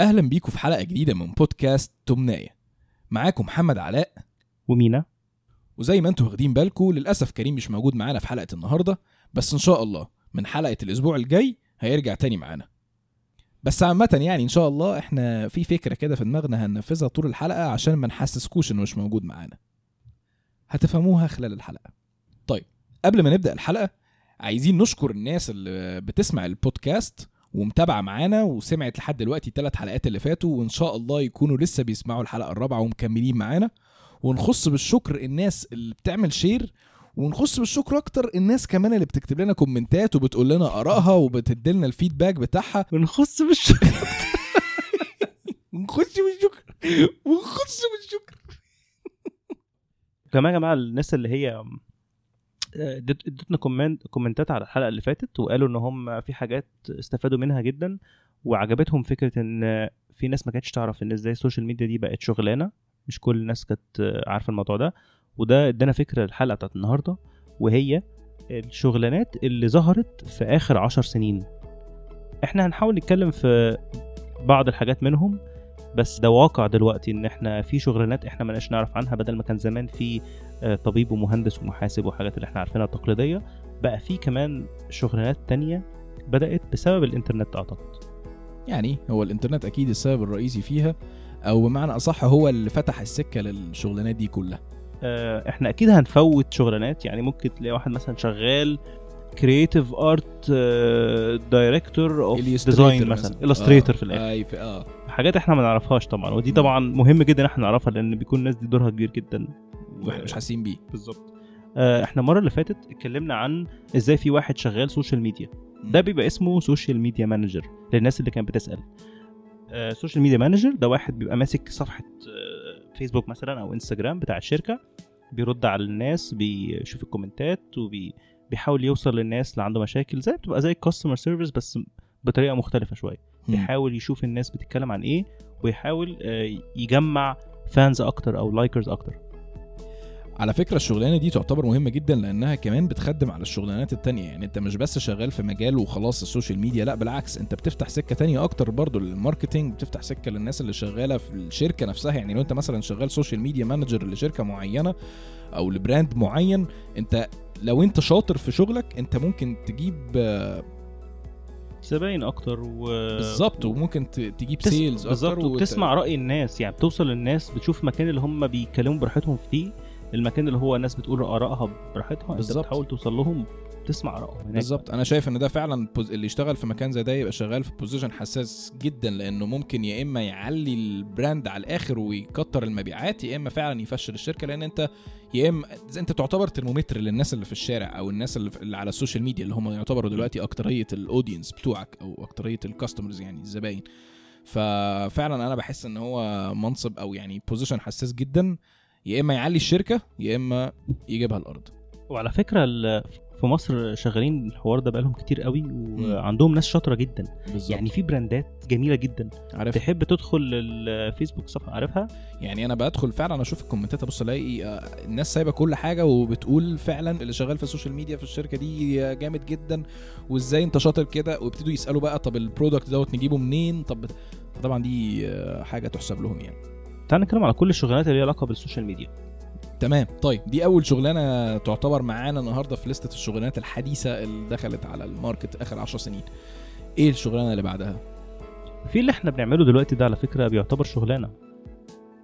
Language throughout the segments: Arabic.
أهلا بيكم في حلقة جديدة من بودكاست تمناية. معاكم محمد علاء. ومينا. وزي ما أنتم واخدين بالكم للأسف كريم مش موجود معانا في حلقة النهارده بس إن شاء الله من حلقة الأسبوع الجاي هيرجع تاني معانا. بس عامة يعني إن شاء الله إحنا في فكرة كده في دماغنا هننفذها طول الحلقة عشان ما نحسسكوش إنه مش موجود معانا. هتفهموها خلال الحلقة. طيب قبل ما نبدأ الحلقة عايزين نشكر الناس اللي بتسمع البودكاست ومتابعة معانا وسمعت لحد دلوقتي ثلاث حلقات اللي فاتوا وإن شاء الله يكونوا لسه بيسمعوا الحلقة الرابعة ومكملين معانا. ونخص بالشكر الناس اللي بتعمل share ونخص بالشكر أكتر الناس كمان اللي بتكتب لنا كومنتات وبتقول لنا آرائها وبتدي لنا ال feedback بتاعها. ونخص بالشكر. ونخش بالشكر. ونخش بالشكر. كمان يا جماعة الناس اللي هي ادتنا comment كومنتات على الحلقة اللي فاتت وقالوا إن هم في حاجات استفادوا منها جدا وعجبتهم فكرة إن في ناس ما كانتش تعرف إن إزاي ال social media دي بقت شغلانة. مش كل الناس كانت عارفة الموضوع ده. وده ادانا فكرة الحلقة بتاعت النهارده وهي الشغلانات اللي ظهرت في آخر عشر سنين. إحنا هنحاول نتكلم في بعض الحاجات منهم. بس ده واقع دلوقتي إن إحنا في شغلانات إحنا ما نعرف عنها بدل ما كان زمان في آه، طبيب ومهندس ومحاسب وحاجات اللي إحنا عارفينها التقليدية بقى في كمان شغلانات تانية بدأت بسبب الإنترنت أعتقد. يعني هو الإنترنت أكيد السبب الرئيسي فيها أو بمعنى أصح هو اللي فتح السكة للشغلانات دي كلها. آه، إحنا أكيد هنفوت شغلانات يعني ممكن تلاقي واحد مثلا شغال creative art director of design مثلا. illustrator آه، في الآخر. في آه. حاجات إحنا ما نعرفهاش طبعا ودي. طبعا مهم جدا إن إحنا نعرفها لأن بيكون الناس دي دورها كبير جدا. وإحنا مش حاسين بيه. بالظبط. آه، إحنا المرة اللي فاتت اتكلمنا عن إزاي في واحد شغال social media ده بيبقى اسمه social media manager للناس اللي كانت بتسأل. social media manager ده واحد بيبقى ماسك صفحة آه، فيسبوك مثلا أو انستجرام بتاع الشركة بيرد على الناس بيشوف الكومنتات وبيحاول يوصل للناس اللي عنده مشاكل زي بتبقى زي ال customer service بس بطريقة مختلفة شوية. بيحاول يشوف الناس بتتكلم عن إيه ويحاول آه، يجمع fans أكتر أو likers أكتر. على فكرة الشغلانة دي تعتبر مهمة جدا لأنها كمان بتخدم على الشغلانات التانية. يعني أنت مش بس شغال في مجال وخلاص ال social media لأ بالعكس أنت بتفتح سكة تانية أكتر برضو لل marketing بتفتح سكة للناس اللي شغالة في الشركة نفسها. يعني لو أنت مثلا شغال social media manager لشركة معينة أو ل brand معين أنت لو أنت شاطر في شغلك أنت ممكن تجيب آه، زباين أكتر و بالظبط وممكن تجيب بتس- sales بالظبط أكتر وت- وبتسمع رأي الناس يعني بتوصل للناس بتشوف المكان اللي هم بيتكلموا براحتهم فيه المكان اللي هو الناس بتقول آرائها براحتها انت. بتحاول توصل لهم تسمع ارائهم هناك. بالظبط. أنا شايف إن ده فعلا pos- اللي يشتغل في مكان زي ده يبقى شغال في position حساس جدا لأنه ممكن يا إما يعلي ال brand على الآخر ويكتر المبيعات يا إما فعلا يفشل الشركة لأن أنت يا إما أنت تعتبر ترمومتر للناس اللي في الشارع أو الناس اللي, على ال social media اللي هم يعتبروا دلوقتي أكترية ال audience بتوعك أو أكترية ال customers يعني الزباين. ففعلا أنا بحس إن هو منصب أو يعني position حساس جدا يا إما يعلي الشركة يا إما يجيبها الأرض. وعلى فكرة ال- في مصر شغالين الحوار ده بقالهم كتير قوي وعندهم ناس شاطرة جدا. بالظبط. يعني في براندات جميلة جدا. عارف. تحب تدخل الفيسبوك صفحة عارفها؟ يعني أنا بدخل فعلا أشوف الكومنتات أبص ألاقي آه، الناس سايبة كل حاجة وبتقول فعلا اللي شغال في ال social media في الشركة دي آه، جامد جدا. وإزاي أنت شاطر كده؟ ويبتدوا يسألوا بقى طب ال product دوت نجيبه منين؟ طب فطبعا دي آه، حاجة تحسب لهم يعني. تعال نتكلم على كل الشغلانات اللي ليها علاقة بال social media. تمام. طيب دي أول شغلانة تعتبر معانا النهارده في لستة الشغلانات الحديثة اللي دخلت على ال market آخر 10 سنين. إيه الشغلانة اللي بعدها؟ في اللي إحنا بنعمله دلوقتي ده على فكرة بيعتبر شغلانة.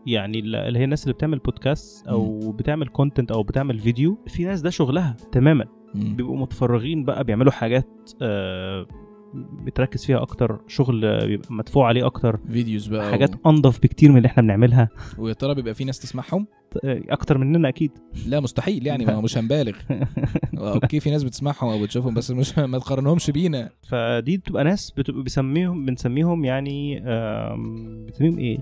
يعني ال- اللي هي الناس اللي بتعمل بودكاست أو بتعمل content أو بتعمل فيديو في ناس ده شغلها تماما. مم. بيبقوا متفرغين بقى بيعملوا حاجات آه بتركز فيها أكتر شغل آه، بيبقى مدفوع عليه أكتر videos بقى حاجات و... أنضف بكتير من اللي إحنا بنعملها. ويا ترى بيبقى في ناس تسمعهم؟ آه، أكتر مننا أكيد. لا مستحيل يعني ما مش هنبالغ. okay في ناس بتسمعهم أو بتشوفهم بس مش ما تقارنهمش بينا. فدي بتبقى ناس بتبقى بيسميهم بنسميهم يعني بنسميهم إيه؟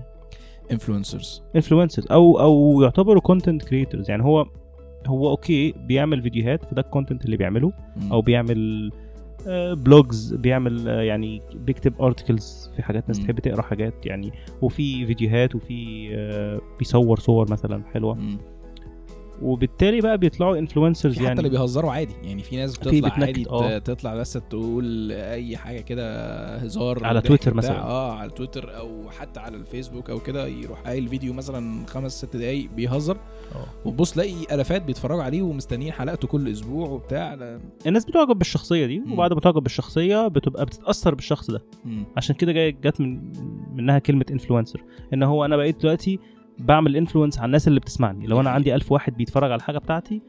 influencers influencers أو أو يعتبروا content creators يعني هو هو okay بيعمل فيديوهات فده ال content اللي بيعمله أو بيعمل blogs بيعمل آه، يعني بيكتب articles في حاجات ناس. تحب تقرا حاجات يعني وفي فيديوهات وفي آه، بيصور صور مثلا حلوة وبالتالي بقى بيطلعوا influencers في حتى يعني اللي بيهزروا عادي يعني في ناس بتطلع عادي آه. ت- تطلع بس تقول أي حاجة كده هزار على تويتر. مثلا. آه على تويتر أو حتى على الفيسبوك أو كده يروح قايل فيديو مثلا خمس ست دقايق بيهزر آه وتبص تلاقي ألافات بيتفرجوا عليه ومستنيين حلقته كل أسبوع وبتاع لا- الناس بتعجب بالشخصية دي. وبعد ما تعجب بالشخصية بتبقى بتتأثر بالشخص ده مم. عشان كده جت من منها كلمة influencer إن هو أنا بقيت دلوقتي بعمل influence على الناس اللي بتسمعني. لو أنا دي عندي ألف واحد بيتفرج على الحاجة بتاعتي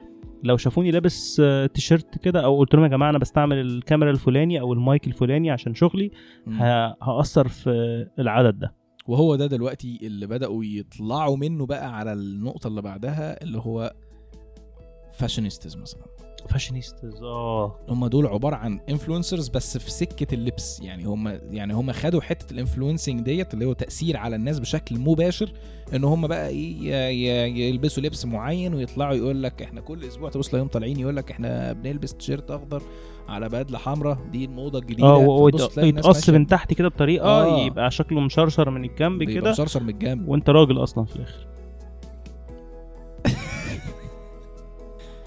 لو شافوني لابس آه، تيشيرت كده أو قلت لهم يا جماعة أنا بستعمل الكاميرا الفلاني أو المايك الفلاني عشان شغلي هأثر في العدد ده. وهو ده دلوقتي اللي بدأوا يطلعوا منه بقى على النقطة اللي بعدها اللي هو fashionistas مثلا. fashionistas آه. هم دول عبارة عن influencers بس في سكة اللبس. يعني هم يعني هم خدوا حتة ال influencing ديت اللي هو تأثير على الناس بشكل مباشر إن هم بقى إيه يلبسوا لبس معين ويطلعوا يقول لك إحنا كل أسبوع تبص تلاقيهم طالعين يقول لك إحنا بنلبس تيشيرت أخضر على بدلة حمراء دي الموضة الجديدة. آه ويتقص من تحت كده بطريقة آه. يبقى شكله مشرشر من الجنب كده. مشرشر من الجنب. وأنت راجل أصلا في الآخر.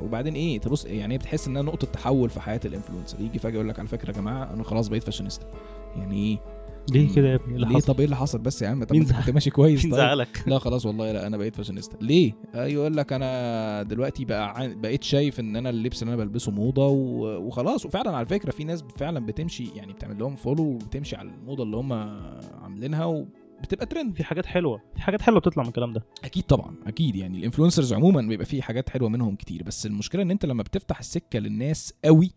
وبعدين إيه تبص يعني هي بتحس انها نقطة تحول في حياة ال influencer. يجي فجأة يقول لك على فكرة يا جماعة أنا خلاص بقيت فاشينيستا يعني إيه؟ ليه كده يا ابني؟ اللي ليه؟ حصل؟ طب إيه اللي حصل؟ بس يا عم طب أنت كنت ماشي كويس مين طيب. زعلك؟ لا خلاص والله لا أنا بقيت فاشينيستا ليه؟ آه يقول لك أنا دلوقتي بقى عن- بقيت شايف إن أنا اللبس اللي أنا بلبسه موضة و- وخلاص. وفعلا على فكرة في ناس فعلا بتمشي يعني بتعمل لهم follow وبتمشي على الموضة اللي هم عاملينها وبتبقى ترند في حاجات حلوة. في حاجات حلوة بتطلع من الكلام ده. أكيد طبعا أكيد. يعني ال influencers عموما بيبقى فيه حاجات حلوة منهم كتير بس المشكلة إن أنت لما بتفتح السكة للناس قوي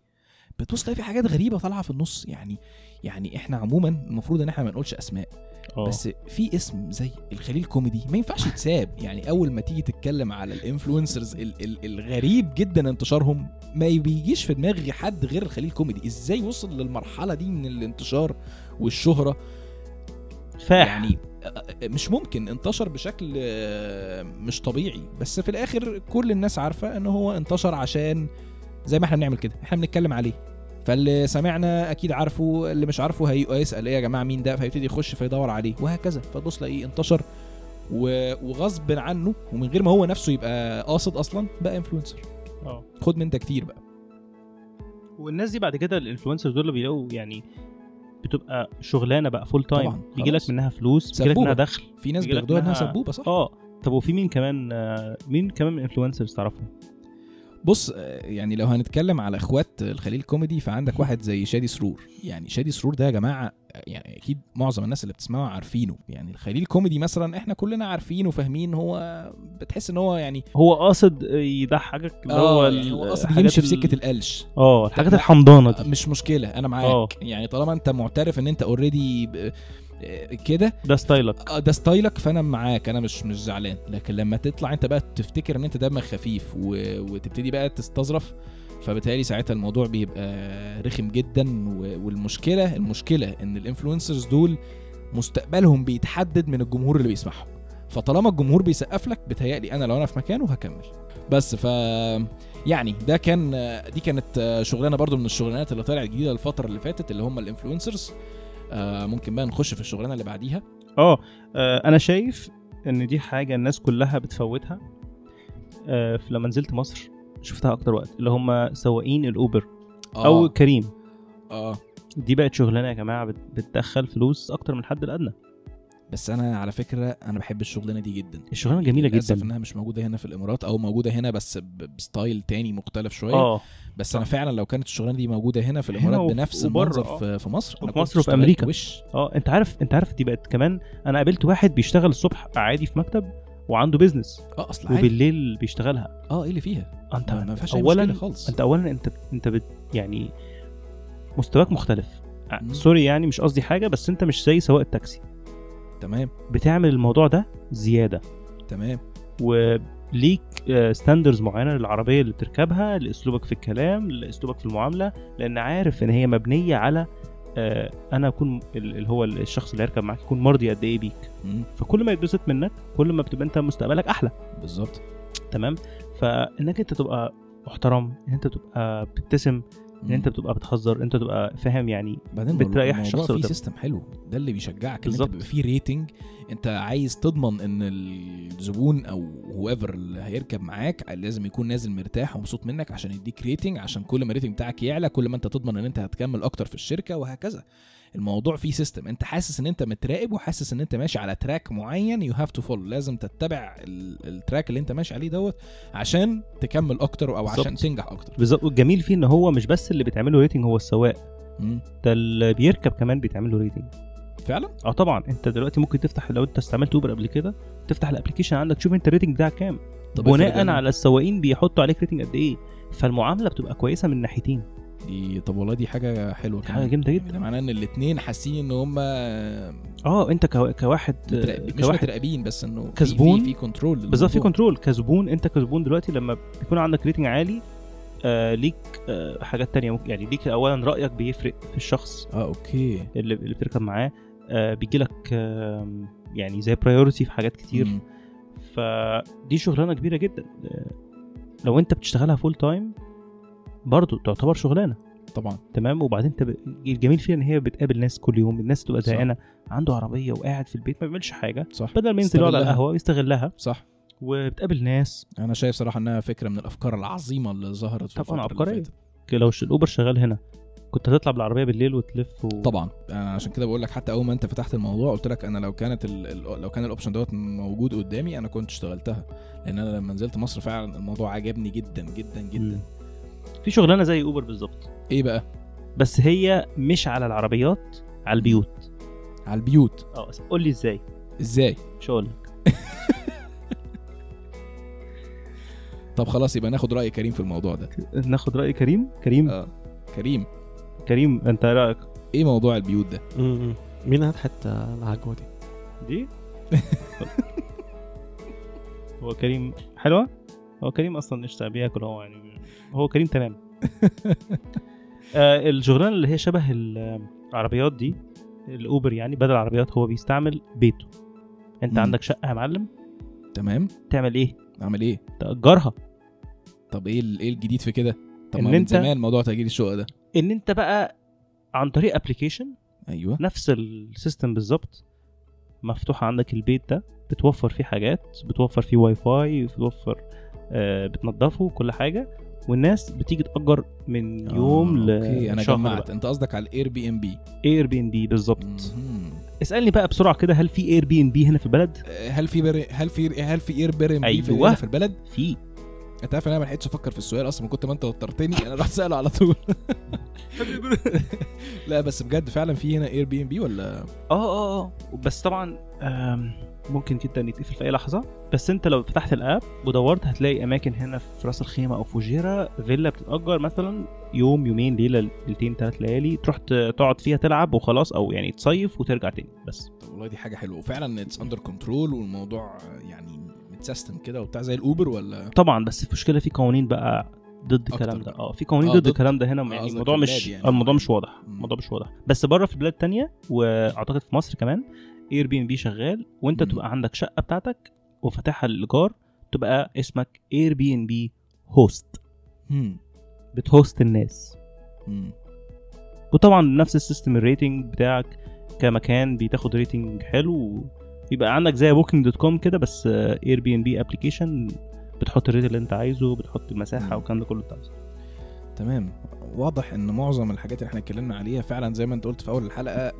بتبص تلاقي في حاجات غريبة طالعة في النص. يعني يعني إحنا عموما المفروض إن إحنا ما نقولش أسماء آه. بس في اسم زي الخليل كوميدي ما ينفعش يتساب. يعني أول ما تيجي تتكلم على ال influencers ال- ال- الغريب جدا انتشارهم ما بيجيش في دماغ حد غير الخليل كوميدي. إزاي وصل للمرحلة دي من الانتشار والشهرة؟ فاح. يعني مش ممكن انتشر بشكل آه، مش طبيعي. بس في الآخر كل الناس عارفة إن هو انتشر عشان زي ما إحنا بنعمل كده إحنا بنتكلم عليه. فاللي سمعنا أكيد عارفه اللي مش عارفه هيبقى يسال إيه يا جماعة مين ده؟ فيبتدي يخش فيدور عليه وهكذا. فتبص تلاقيه انتشر وغصب عنه ومن غير ما هو نفسه يبقى قاصد أصلا بقى انفلونسر آه. خد من ده كتير بقى. والناس دي بعد كده ال influencers دول بيلاقوا يعني بتبقى شغلانة بقى full time بيجي لك. منها فلوس بيجي لك. منها دخل في ناس بياخدوها إنها سبوبة صح آه طب وفي مين كمان آه، مين كمان من ال influencers تعرفهم بص آه، يعني لو هنتكلم على اخوات الخليل كوميدي فعندك واحد زي شادي سرور. يعني شادي سرور ده يا جماعة آه، يعني أكيد معظم الناس اللي بتسمعه عارفينه. يعني الخليل كوميدي مثلا إحنا كلنا عارفين وفاهمين هو بتحس إن هو يعني هو قاصد يضحكك اللي هو يعني هو الحاجات يمشي في سكة القلش. آه الحاجات. الحمضانة آه، دي. مش مشكلة أنا معاك. آه. يعني طالما أنت معترف إن أنت already كده. ده style ك. آه ده style ك فأنا معاك. أنا مش مش زعلان. لكن لما تطلع أنت بقى تفتكر إن أنت دمك خفيف و... وتبتدي بقى تستظرف فبالتالي ساعتها الموضوع بيبقى رخم جدا. و... والمشكلة المشكلة إن ال influencers دول مستقبلهم بيتحدد من الجمهور اللي بيسمعهم. فطالما الجمهور بيسقف لك بتهيألي أنا لو أنا في مكانه هكمل. بس ف يعني ده كان دي كانت شغلانة برضو من الشغلانات اللي طلعت جديدة الفترة اللي فاتت اللي هم ال influencers ممكن بقى نخش في الشغلانة اللي بعديها. آه آه، أنا شايف إن دي حاجة الناس كلها بتفوتها آه، في- لما نزلت مصر شفتها أكتر وقت اللي هم سواقين الأوبر أو كريم. آه. دي بقت شغلانة يا جماعة بت- بتدخل فلوس أكتر من الحد الأدنى. بس أنا على فكرة أنا بحب الشغلانة دي جدا. الشغلانة جميلة للأسف جدا. إنها مش موجودة هنا في الإمارات أو موجودة هنا بس بستايل تاني مختلف شوية. آه. بس أنا فعلا لو كانت الشغلانة دي موجودة هنا في هنا الإمارات وف- بنفس المنظر آه. في, في مصر كنت مصر وفي اشتغلت أمريكا. وش. آه أنت عارف أنت عارف دي بقت كمان أنا قابلت واحد بيشتغل الصبح عادي في مكتب وعنده business آه أصل وبالليل بيشتغلها. آه إيه اللي فيها؟ أنت ما فيهاش اولا خالص. أنت اولا أنت أنت بت يعني مستواك مختلف. sorry يعني مش قصدي حاجة بس أنت مش زي سواق التاكسي. تمام. بتعمل الموضوع ده زيادة. تمام. وليك standards معينة للعربية اللي بتركبها لأسلوبك في الكلام لأسلوبك في المعاملة لأن عارف إن هي مبنية على آه، أنا أكون ال- اللي هو الشخص اللي هيركب معاك يكون مرضي قد إيه بيك. مم. فكل ما يتبسط منك كل ما بتبقى أنت مستقبلك أحلى. بالظبط. تمام. فإنك أنت تبقى محترم إن أنت تبقى بتبتسم إن أنت بتبقى بتهزر أنت تبقى فاهم يعني بعدين بتريح الشخص قدامك. system حلو ده اللي بيشجعك إن أنت. بيبقى فيه rating أنت عايز تضمن إن الزبون أو whoever اللي هيركب معاك لازم يكون نازل مرتاح ومبسوط منك عشان يديك rating عشان كل ما ال rating بتاعك يعلى كل ما أنت تضمن إن أنت هتكمل أكتر في الشركة وهكذا الموضوع فيه system انت حاسس ان انت متراقب وحاسس ان انت ماشي على track معين you have to follow لازم تتبع ال- ال track اللي انت ماشي عليه دوت عشان تكمل أكتر أو عشان بالظبط. تنجح أكتر. بالظبط. والجميل فيه إن هو مش بس اللي بيتعمل له rating هو السواق. ده اللي بيركب كمان بيتعمل له rating فعلا؟ آه طبعا. انت دلوقتي ممكن تفتح لو انت استعملت اوبر قبل كده تفتح ال application عندك تشوف انت ال rating بتاعك كام. بناء على السواقين بيحطوا عليك rating قد إيه. فالمعاملة بتبقى كويسة من ناحيتين. دي طب والله دي حاجة حلوة حاجة كمان. جامدة يعني جدا. ده معناه إن الاثنين حاسين إن هم آه أنت كوا- كواحد متراقبين مش كواحد متراقبين بس إنه كزبون. في في control بالظبط في control كزبون أنت كزبون دلوقتي لما بيكون عندك rating عالي آه ليك آه حاجات تانية ممكن يعني ليك اولا رأيك بيفرق في الشخص آه okay اللي, اللي بتركب معاه آه بيجي لك آه يعني زي priority في حاجات كتير مم. فدي شغلانة كبيرة جدا آه، لو أنت بتشتغلها full time برضه تعتبر شغلانة. طبعا. تمام؟ وبعدين انت. الجميل فيها إن هي بتقابل ناس كل يوم الناس تبقى. زهقانة عنده عربية وقاعد في البيت ما بيعملش حاجة. صح. بدل ما ينزل يقعد على. القهوة يستغلها صح. وبتقابل ناس. أنا شايف صراحة إنها فكرة من الأفكار العظيمة اللي ظهرت في طبعا. فاتت. لو الأوبر شغال هنا كنت هتطلع بالعربية بالليل وتلف و... طبعا. أنا عشان كده بقول لك حتى أول ما أنت فتحت الموضوع قلت لك أنا لو كانت ال... ال- لو كان ال option دوت موجود قدامي أنا كنت اشتغلتها. لأن أنا لما نزلت مصر فعلا الموضوع عجبني جدا جدا جدا. مم. في شغلانة زي اوبر بالظبط. إيه بقى؟ بس هي مش على العربيات على البيوت. على البيوت. أه قول لي إزاي. إزاي؟ مش هقول لك. طب خلاص يبقى ناخد رأي كريم في الموضوع ده. ناخد رأي كريم؟ كريم؟ آه كريم. كريم أنت إيه رأيك؟ إيه موضوع البيوت ده؟ م-م. مين هات حتى العجوة دي؟ دي؟ هو كريم حلوة؟ هو كريم أصلا قشطة بياكل هو يعني. هو كريم تمام. آه الشغلانة اللي هي شبه العربيات دي الأوبر يعني بدل العربيات هو بيستعمل بيته. أنت مم. عندك شقة يا معلم؟ تمام. تعمل إيه؟ أعمل إيه؟ تأجرها. طب إيه إيه الجديد في كده؟ طب إن ما من أنت- زمان موضوع تأجير الشقق ده. إن أنت بقى عن طريق application أيوه. نفس ال system بالظبط مفتوح عندك البيت ده بتوفر فيه حاجات بتوفر فيه واي فاي بتوفر آه بتنضفه كل حاجة. والناس بتيجي تأجر من يوم آه، okay أنا لشهر جمعت. أنت قصدك على الاير بي ام بي Airbnb بالظبط. اسألني بقى بسرعة كده هل في اير بي ان بي هنا في البلد؟ هل في بر... هل في هل في Airbnb في, أيوة. هنا في البلد؟ في. أنت عارف إن أنا ما لحقتش أفكر في السؤال أصلا من كنت ما أنت وترتني. أنا رحت ساله على طول. لا بس بجد فعلا في هنا Airbnb ولا؟ آه آه آه. بس طبعا ممكن جدا يتقفل في أي لحظة بس أنت لو فتحت ال app ودورت هتلاقي أماكن هنا في راس الخيمة أو الفجيرة فيلا بتتأجر مثلا يوم يومين ليلة ليلتين ثلاث ليالي تروح تقعد فيها تلعب وخلاص أو يعني تصيف وترجع تاني بس طب والله دي حاجة حلوة وفعلا it's under control والموضوع يعني متسيستم كده وبتاع زي الأوبر ولا طبعا بس في مشكلة في قوانين بقى ضد الكلام ده. آه في قوانين آه، ضد ضد. الكلام ده هنا آه، يعني الموضوع مش يعني. الموضوع مش واضح. الموضوع مش واضح بس بره في بلاد تانية وأعتقد في مصر كمان Airbnb شغال وانت مم. تبقى عندك شقة بتاعتك وفاتحها للإيجار تبقى اسمك Airbnb host. بت host الناس هم. وطبعا نفس ال system ال rating بتاعك كمكان بتاخد rating حلو يبقى عندك زي Booking.com كده بس Airbnb application بتحط ال rate اللي انت عايزه بتحط المساحة مم. والكلام ده كله انت عايزه تمام واضح إن معظم الحاجات اللي إحنا اتكلمنا عليها فعلا زي ما أنت قلت في أول الحلقة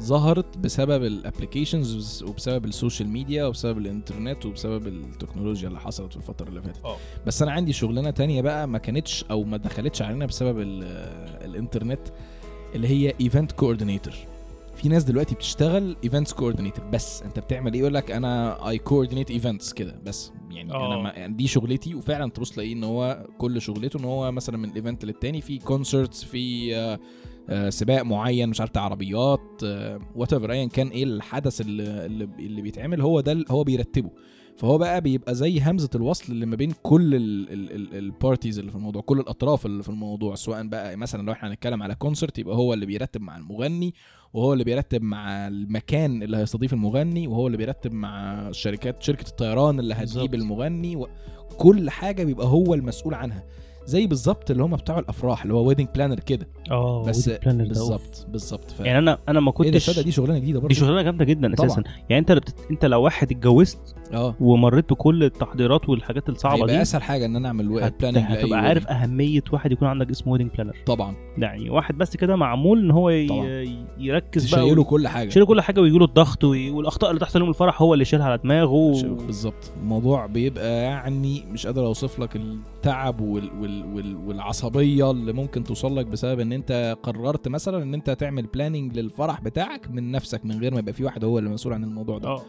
ظهرت بسبب ال applications وبسبب ال social media وبسبب الانترنت وبسبب التكنولوجيا اللي حصلت في الفترة اللي فاتت. آه. بس أنا عندي شغلانة تانية بقى ما كانتش أو ما دخلتش علينا بسبب ال- الانترنت اللي هي event coordinator في ناس دلوقتي بتشتغل events coordinator بس أنت بتعمل إيه؟ يقول لك أنا I coordinate events كده. بس يعني أنا آه. ما يعني دي شغلتي وفعلا تبص تلاقيه إن هو كل شغلته إن هو مثلا من ال event للتاني. في concerts في آه، آه، سباق معين مش عارف بتاع عربيات whatever ايا كان إيه الحدث اللي, اللي بيتعمل هو ده هو بيرتبه فهو بقى بيبقى زي همزة الوصل اللي ما بين كل ال parties اللي في الموضوع كل الأطراف اللي في الموضوع سواء بقى مثلا لو إحنا هنتكلم على concert يبقى هو اللي بيرتب مع المغني وهو اللي بيرتب مع المكان اللي هيستضيف المغني وهو اللي بيرتب مع شركات شركة الطيران اللي هتجيب. المغني وكل حاجة بيبقى هو المسؤول عنها زي بالظبط اللي هم بتوع الأفراح اللي هو wedding planner كده. آه بس. بالظبط بالظبط ف... يعني أنا أنا ما ده كنتش تصدق دي شغلانة جديدة برضه. دي شغلانة جامدة جدا طبعاً. أساسا. يعني أنت بت... أنت لو واحد اتجوزت آه. ومريت بكل التحضيرات والحاجات الصعبة دي أسهل حاجة إن أنا أعمل هت- planning هتبقى عارف أهمية واحد يكون عندك اسمه wedding planner طبعا. يعني واحد بس كده معمول إن هو ي... طبعاً. يركز بقى تشيله وي- كل حاجة. يشيل كل حاجة ويجي له الضغط وي... والأخطاء اللي تحصل يوم الفرح هو اللي يشيلها على دماغه. و... بالظبط. الموضوع بيبقى يعني مش قادر أوصف لك التعب وال وال وال والعصبية اللي ممكن توصل لك بسبب إن أنت قررت مثلا إن أنت تعمل planning للفرح بتاعك من نفسك من غير ما يبقى في واحد هو اللي مسؤول عن الموضوع ده. آه.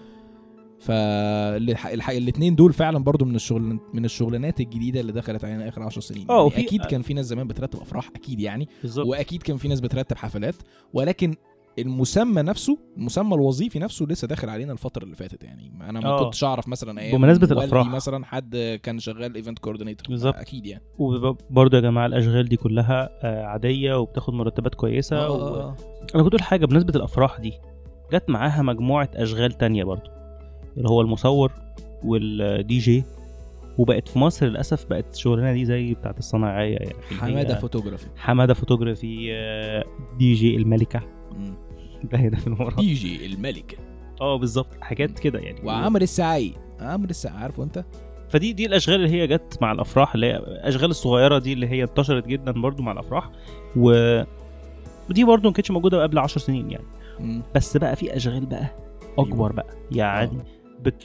فالاثنين دول فعلا برضو من الشغل من الشغلانات الجديدة اللي دخلت علينا آخر 10 سنين. آه، يعني أكيد كان في ناس زمان بترتب أفراح أكيد يعني. بالظبط. وأكيد كان في ناس بترتب حفلات ولكن المسمى نفسه المسمى الوظيفي نفسه لسه داخل علينا الفترة اللي فاتت يعني أنا ما آه. كنتش أعرف مثلا أيام بمناسبة والدي الأفراح. مثلا حد كان شغال event coordinator بالظبط. أكيد يعني وبرضه يا جماعة الأشغال دي كلها آه، عادية وبتاخد مرتبات كويسة و... آه. أنا كنت أقول حاجة بمناسبة الأفراح دي جت معاها مجموعة أشغال تانية برضو اللي هو المصور والدي جي وبقت في مصر للأسف بقت الشغلانه دي زي بتاعت الصناعية يعني حمادة فوتوغرافي حمادة photography DJ الملكة مم. ده هنا في المرة دي جي الملك. آه بالظبط حاجات كده يعني. وعمرو السعي عمرو السعي عارفه انت؟ فدي دي الأشغال اللي هي جت مع الأفراح اللي هي الأشغال الصغيرة دي اللي هي انتشرت جدا برضو مع الأفراح. و ودي برضو ما كانتش موجودة قبل 10 سنين يعني. مم. بس بقى في أشغال بقى أكبر أيوة. بقى. يعني بت...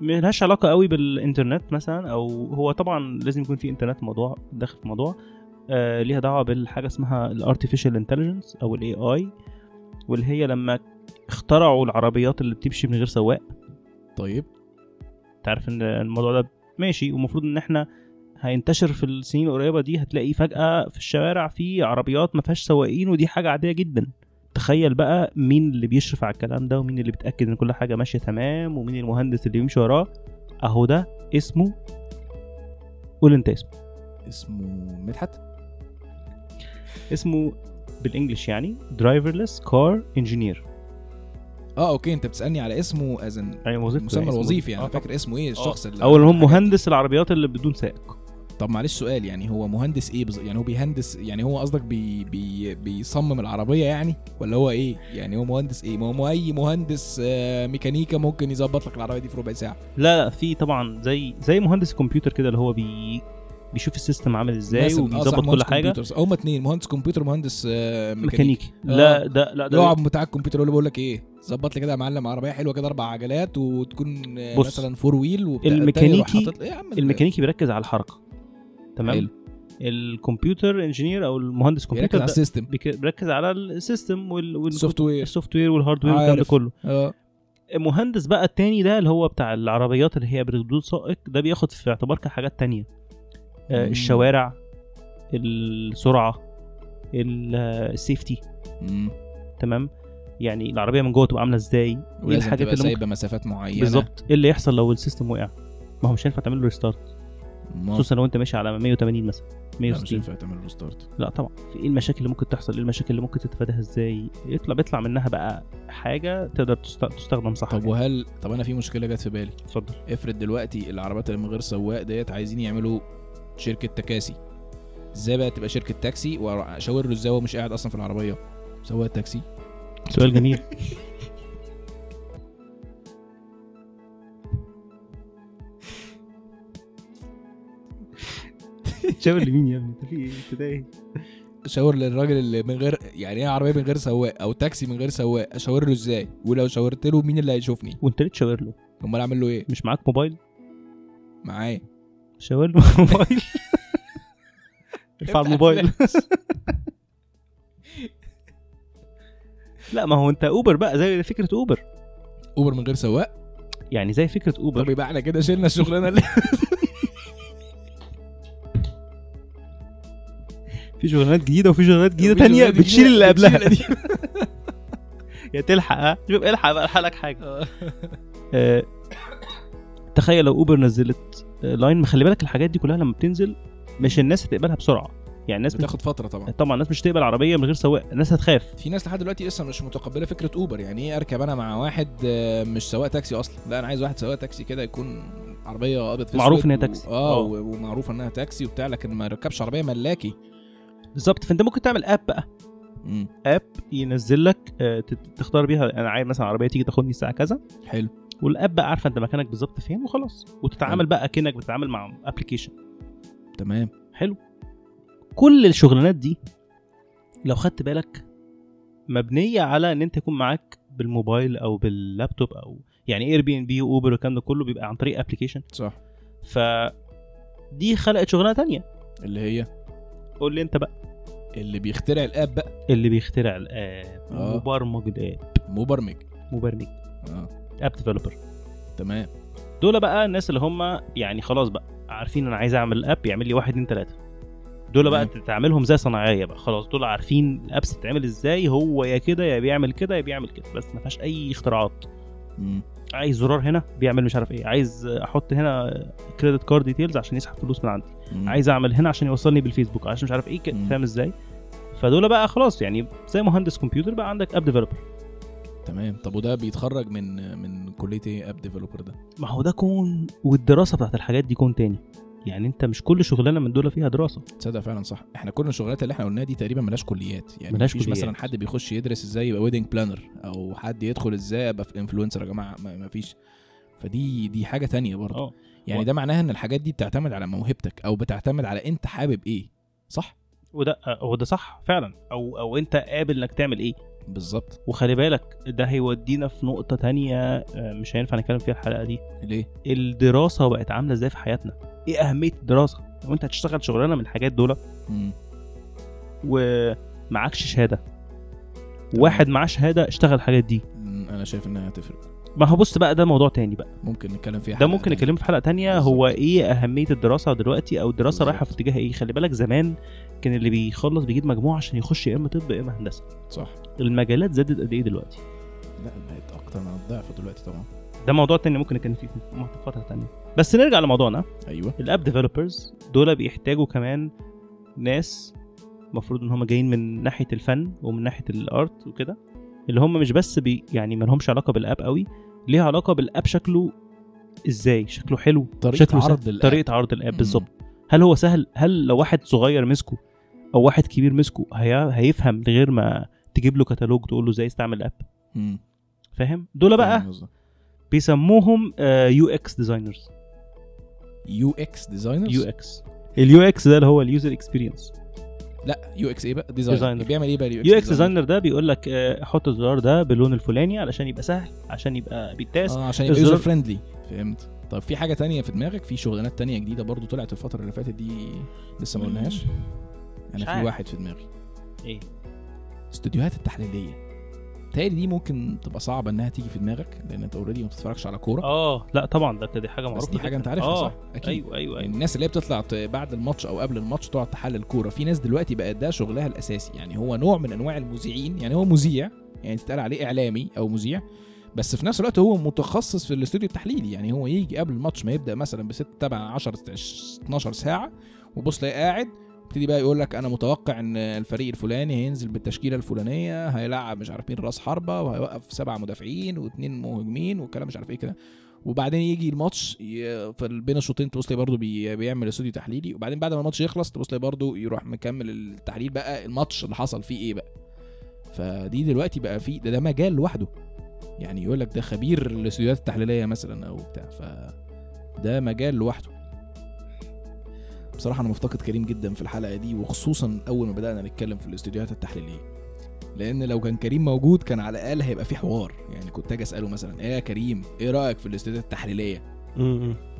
ملهاش علاقة قوي بالإنترنت مثلا أو هو طبعا لازم يكون في إنترنت موضوع داخل في موضوع. آه ليها دعوة بالحاجة اسمها ال artificial intelligence أو ال AI واللي هي لما اخترعوا العربيات اللي بتمشي من غير سواق. طيب. انت عارف إن الموضوع ده ماشي ومفروض إن إحنا هينتشر في السنين القريبة دي هتلاقي فجأة في الشوارع في عربيات ما فيهاش سواقين ودي حاجة عادية جدا. تخيل بقى مين اللي بيشرف على الكلام ده ومين اللي بيتأكد إن كل حاجة ماشية تمام ومين المهندس اللي بيمشي وراه. أهو ده اسمه قول أنت اسمه. اسمه مدحت؟ اسمه بال English يعني driverless car engineer آه okay أنت بتسألني على اسمه يعني وظيفته المسمى يعني اسمه- الوظيفي يعني. آه فاكر اسمه إيه؟ الشخص اللي أو اللي هم. مهندس العربيات اللي بدون سائق. طب معلش سؤال يعني هو مهندس إيه بز... يعني هو بيهندس يعني هو قصدك بي... بي... بيصمم العربية يعني؟ ولا هو إيه؟ يعني هو مهندس إيه؟ ما هو أي مهندس آه، ميكانيكا ممكن يظبط لك العربية دي في ربع ساعة. لا لا في طبعا زي زي مهندس الكمبيوتر كده اللي هو بي بيشوف ال system عامل إزاي آه، وبيظبط كل مهندس حاجة. هما اتنين مهندس كمبيوتر مهندس آه، ميكانيكي ميكانيكي آه. لا ده لا ده يقعد بتاع الكمبيوتر له بقول لك إيه ظبط لي كده يا معلم عربية حلوة كده أربع عجلات وتكون بص، مثلا four wheel وبتاع الميكانيكي- إيه الميكانيكي بيركز على الحركة تمام حلو. ال computer engineer أو المهندس بيركز كمبيوتر على ده ال system بيركز على ال system وال وال- ال software ال software وال hardware والكلام ده. كله آه المهندس بقى التاني ده اللي هو بتاع العربيات اللي هي بدون سائق ده بياخد في اعتبار كحاجات تانية. الشوارع السرعة ال- آه، ال safety مم. تمام؟ يعني العربية من جوه تبقى عاملة إزاي؟ إيه الحاجات اللي سايبة مسافات معينة. بالظبط. إيه اللي يحصل لو ال system وقع؟ ما هو مش هينفع تعمل له restart خصوصا لو أنت ماشي على 180 مثلا لا، مش 160 ينفع تعمل له start لا طبعا. في إيه المشاكل اللي ممكن تحصل؟ إيه المشاكل اللي ممكن تتفاداها إزاي؟ يطلع بيطلع منها بقى حاجة تقدر تست- تستخدم صح. طب يعني. وهل طب أنا في مشكلة جت في بالي. اتفضل. افرض دلوقتي العربيات اللي من غير سواق ديت عايزين يعملوا شركة تكاسي. إزاي بقى تبقى شركة تاكسي؟ واشاور له إزاي هو مش قاعد أصلا في العربية؟ سواق التاكسي سؤال جميل. شاور لمين يا ابني؟ انت في إيه؟ انت إيه؟ اشاور للراجل اللي من غير يعني إيه عربية من غير سواق أو تاكسي من غير سواق؟ أشاور له إزاي؟ ولو شاورت له مين اللي هيشوفني؟ وأنت ليه تشاور له؟ أمال أعمل له إيه؟ مش معاك موبايل؟ معاه شاور له موبايل. ارفع الموبايل. لا ما هو انت Uber بقى زي فكرة Uber. Uber من غير سواق؟ يعني زي فكرة طب Uber يبقى إحنا كده شلنا الشغلانة اللي في شغلانات جديدة وفي شغلانات جديدة تانية بتشيل اللي قبلها. يا تلحق ها؟ شوف الحق بقى الحق لك حاجة. آه، تخيل لو Uber نزلت آه، لأن خلي بالك الحاجات دي كلها لما بتنزل مش الناس هتقبلها بسرعة. يعني الناس مش بتاخد فترة طبعا. طبعا الناس مش هتقبل عربية من غير سواق الناس هتخاف. في ناس لحد دلوقتي لسه مش متقبلة فكرة Uber. يعني إيه اركب أنا مع واحد آه، مش سواق تاكسي أصلا؟ لا أنا عايز واحد سواق تاكسي كده يكون عربية ابيض في معروف إن هي و- تاكسي. آه آه. و- ومعروف إنها تاكسي وبتاع لكن ما ركبش عربية ملاكي. بالظبط. فأنت ممكن تعمل app بقى. app ينزل لك آه، تختار بيها أنا عايز مثلا عربية تيجي تاخدني الساعة كذا. حلو. وال app بقى عارفة أنت مكانك بالظبط فين وخلاص. وتتعامل حلو. بقى كانك بتتعامل مع application تمام. حلو. كل الشغلانات دي لو خدت بالك مبنية على إن أنت يكون معاك بالموبايل أو باللابتوب أو يعني Airbnb و Uber والكلام ده كله بيبقى عن طريق application صح. ف دي خلقت شغلانة تانية. اللي هي؟ قول لي أنت بقى. اللي بيخترع ال app بقى. اللي بيخترع ال app. آه. مبرمج ال app. مبرمج. مبرمج. آه. app developer تمام. دول بقى الناس اللي هم يعني خلاص بقى عارفين أنا عايز أعمل app يعمل لي واحد اتنين تلاتة. دول بقى تمام. تعملهم زي صناعية بقى. خلاص دول عارفين ال apps بتتعمل إزاي هو يا كده يا بيعمل كده يا بيعمل كده. بس ما فيهاش أي اختراعات. مم. عايز زرار هنا بيعمل مش عارف إيه. عايز أحط هنا credit card details عشان يسحب فلوس من عندي. مم. عايز أعمل هنا عشان يوصلني بالفيسبوك عشان مش عارف إيه. فاهم إزاي؟ فدول بقى خلاص يعني زي مهندس كمبيوتر بقى عندك app developer تمام. طب وده بيتخرج من من كلية إيه app developer ده؟ ما هو ده كون والدراسة بتاعت الحاجات دي كون تاني. يعني انت مش كل شغلانة من دول فيها دراسة. تصدق فعلا صح. إحنا كل الشغلات اللي إحنا قلناها دي تقريبا ملهاش كليات. يعني ملهاش مفيش كليات. مثلا حد بيخش يدرس إزاي يبقى wedding planner أو حد يدخل إزاي أبقى في influencer يا جماعة. ما ما فيش. فدي دي حاجة تانية برضه. آه. يعني و- ده معناها إن الحاجات دي بتعتمد على موهبتك أو بتعتمد على أنت حابب إيه. صح؟ وده هو ده صح فعلا. أو أو أنت قابل إنك تعمل إيه. بالظبط. وخلي بالك ده هيودينا في نقطة تانية آه، مش هينفع نتكلم فيها الحلقة دي. ليه؟ الدراسة بقت عاملة إزاي في حياتنا؟ إيه أهمية الدراسة؟ لو أنت هتشتغل شغلانة من الحاجات دول. ومعكش شهادة. واحد معاه شهادة اشتغل الحاجات دي. أنا شايف إنها هتفرق. ما هو بص بقى ده موضوع تاني بقى. ممكن نتكلم فيها ده ممكن. نتكلم في حلقة تانية. بالظبط. هو إيه أهمية الدراسة دلوقتي أو الدراسة بالظبط. رايحة في اتجاه إيه؟ خلي بالك زمان كان اللي بيخلص بيجيب مجموع عشان يخش يا إما طب يا إما هندسة. صح. المجالات زادت قد إيه دلوقتي؟ لا بقت أكتر من الضعف دلوقتي طبعا. ده موضوع تاني ممكن نتكلم فيه في فترة تانية بس نرجع لموضوعنا أيوه الأب ديفلوبرز دول بيحتاجوا كمان ناس المفروض إن هم جايين من ناحية الفن ومن ناحية ال art وكده اللي هم مش بس بي يعني ما لهمش علاقة بال app قوي ليها علاقة بال app شكله إزاي شكله حلو طريقة شكله سهل. عرض ال app. طريقة عرض ال app. بالظبط هل هو سهل هل لو واحد صغير مسكه أو واحد كبير مسكه هي... هيفهم غير ما تجيب له كتالوج تقول له إزاي يستعمل ال app. فاهم دول بقى. بيسموهم UX designers يو إكس ديزاينرز يو إكس. ال UX ده اللي هو ال user experience لا UX إيه بقى؟ designer. بيعمل إيه بقى ال U UX designer ده بيقول لك آه، حط الزرار ده باللون الفلاني علشان يبقى سهل عشان يبقى بيتاس آه عشان يبقى user friendly فهمت. طب في حاجة تانية في دماغك؟ في شغلانات تانية جديدة برضو طلعت الفترة اللي فاتت دي لسه ما قلناهاش؟ أنا في. واحد في دماغي. إيه؟ الاستوديوهات التحليلية. تهيألي دي ممكن تبقى صعبة إنها تيجي في دماغك لأن أنت already ما بتتفرجش على كورة. آه لا طبعا ده دي حاجة معروفه بس دي حاجة. أنت عارفها آه، صح؟ أكيد. أيوه أيوه أيوه. الناس اللي هي بتطلع بعد الماتش أو قبل الماتش تقعد تحلل كوره في ناس دلوقتي بقى ده شغلها الأساسي. يعني هو نوع من أنواع المذيعين يعني هو مذيع يعني تتقال عليه إعلامي أو مذيع بس في نفس الوقت هو متخصص في الاستوديو التحليلي. يعني هو يجي قبل الماتش ما يبدأ مثلا بست تبع 10 12 ساعة وبص تلاقيه قاعد يبتدي بقى يقول لك أنا متوقع إن الفريق الفلاني هينزل بالتشكيلة الفلانية هيلعب مش عارف مين راس حربة وهيوقف سبعه مدافعين واثنين مهاجمين والكلام مش عارف إيه كده. وبعدين يجي الماتش في بين الشوطين تبص تلاقي برضه بي بيعمل استوديو تحليلي وبعدين بعد ما الماتش يخلص تبص تلاقي برضه يروح مكمل التحليل بقى الماتش اللي حصل فيه إيه بقى. فدي دلوقتي بقى في ده, ده مجال لوحده. يعني يقول لك ده خبير الاستوديوهات التحليلية مثلا أو بتاع ف ده مجال لوحده. بصراحة أنا مفتقد كريم جدا في الحلقة دي وخصوصا أول ما بدأنا نتكلم في الاستوديوهات التحليلية. لأن لو كان كريم موجود كان على الأقل هيبقى في حوار. يعني كنت أجي أسأله مثلا إيه يا كريم إيه رأيك في الاستوديوهات التحليلية.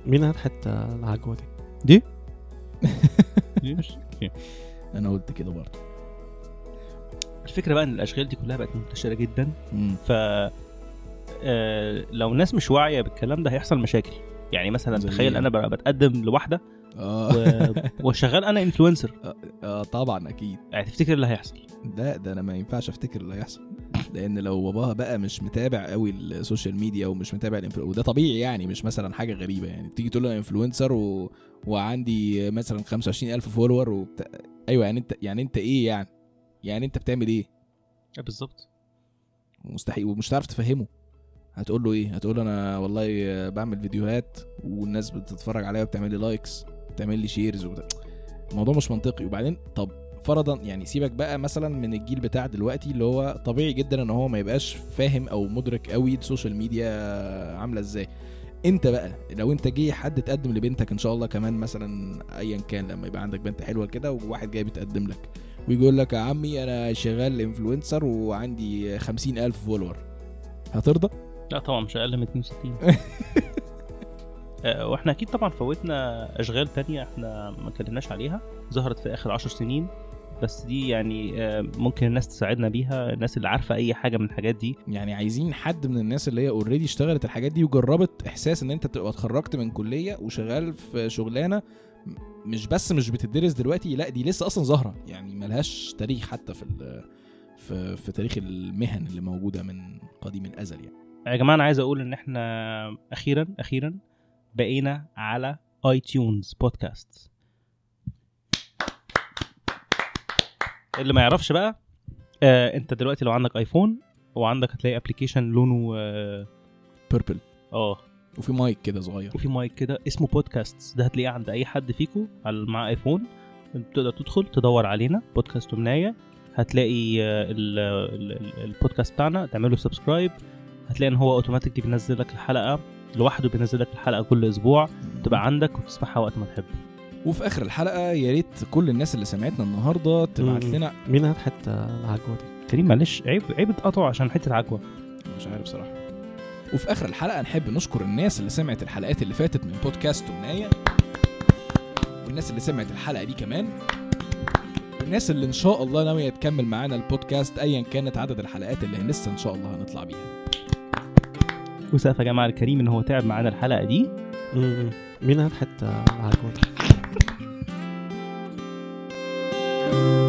مين هات حتى العجوة دي؟ دي؟ مش أنا قلت كده برضه. الفكرة بقى إن الأشغال دي كلها بقت منتشرة جدا. مم. ف آه، لو الناس مش واعية بالكلام ده هيحصل مشاكل. يعني مثلا تخيل إيه؟ أنا بتقدم لواحده و... وشغال أنا influencer آه طبعا أكيد. يعني تفتكر إيه اللي هيحصل؟ ده ده أنا ما ينفعش أفتكر اللي هيحصل. لأن لو باباها بقى مش متابع قوي ال social media ومش متابع ال influ وده طبيعي يعني مش مثلا حاجة غريبة يعني. تيجي تقول له influencer و... وعندي مثلا 25000 follower وبتاع أيوه يعني أنت يعني أنت إيه يعني؟ يعني أنت بتعمل إيه؟ بالظبط؟ مستحيل ومش هتعرف تفهمه. هتقول له إيه؟ هتقول له أنا والله بعمل فيديوهات والناس بتتفرج عليا وبتعمل لي likes بتعمل لي shares وبتاع. الموضوع مش منطقي. وبعدين طب فرضا يعني سيبك بقى مثلا من الجيل بتاع دلوقتي اللي هو طبيعي جدا إن هو ما يبقاش فاهم أو مدرك قوي ال social media عاملة إزاي. أنت بقى لو أنت جه حد تقدم لبنتك إن شاء الله كمان مثلا ايا كان لما يبقى عندك بنت حلوة كده وواحد جاي بيتقدم لك ويجي يقول لك يا عمي أنا شغال influencer وعندي خمسين ألف follower هترضى؟ لا طبعا مش أقل من 62 آه، وإحنا أكيد طبعا فوتنا أشغال تانية إحنا ما اتكلمناش عليها ظهرت في آخر عشر سنين بس دي يعني آه، ممكن الناس تساعدنا بيها الناس اللي عارفة أي حاجة من الحاجات دي. يعني عايزين حد من الناس اللي هي already اشتغلت الحاجات دي وجربت إحساس إن أنت تبقى اتخرجت من كلية وشغال في شغلانة مش بس مش بتدرس دلوقتي لا دي لسه أصلا ظاهرة. يعني ملهاش تاريخ حتى في في في تاريخ المهن اللي موجودة من قديم الأزل يعني. يا جماعة أنا عايز أقول إن إحنا أخيرا أخيرا بقينا على iTunes podcast. اللي ما يعرفش بقى آه انت دلوقتي لو عندك iPhone وعندك هتلاقي application لونه آه purple آه، وفي مايك كده صغير. وفي مايك كده اسمه بودكاست ده هتلاقيه عند أي حد فيكم على مع iPhone. تقدر تدخل تدور علينا بودكاست تمناية هتلاقي آه، ال- ال- ال- البودكاست بتاعنا. تعمل له subscribe هتلاقي إن هو automatically بينزل لك الحلقة. لوحده بينزل لك الحلقة كل أسبوع تبقى عندك وتسمعها وقت ما تحب. وفي آخر الحلقة يا ريت كل الناس اللي سمعتنا النهارده تبعت. لنا مين هات حتى العجوة دي؟ كريم معلش عيب عيب تقطعه عشان حتة عجوه مش عارف صراحة. وفي آخر الحلقة نحب نشكر الناس اللي سمعت الحلقات اللي فاتت من بودكاست تمناية والناس اللي سمعت الحلقة دي كمان. والناس اللي إن شاء الله ناوية تكمل معانا البودكاست ايا كانت عدد الحلقات اللي لسه إن شاء الله هنطلع بيها. وسقف يا جماعة الكريم إن هو تعب معانا الحلقة دي. مين هات حتى العجوه دي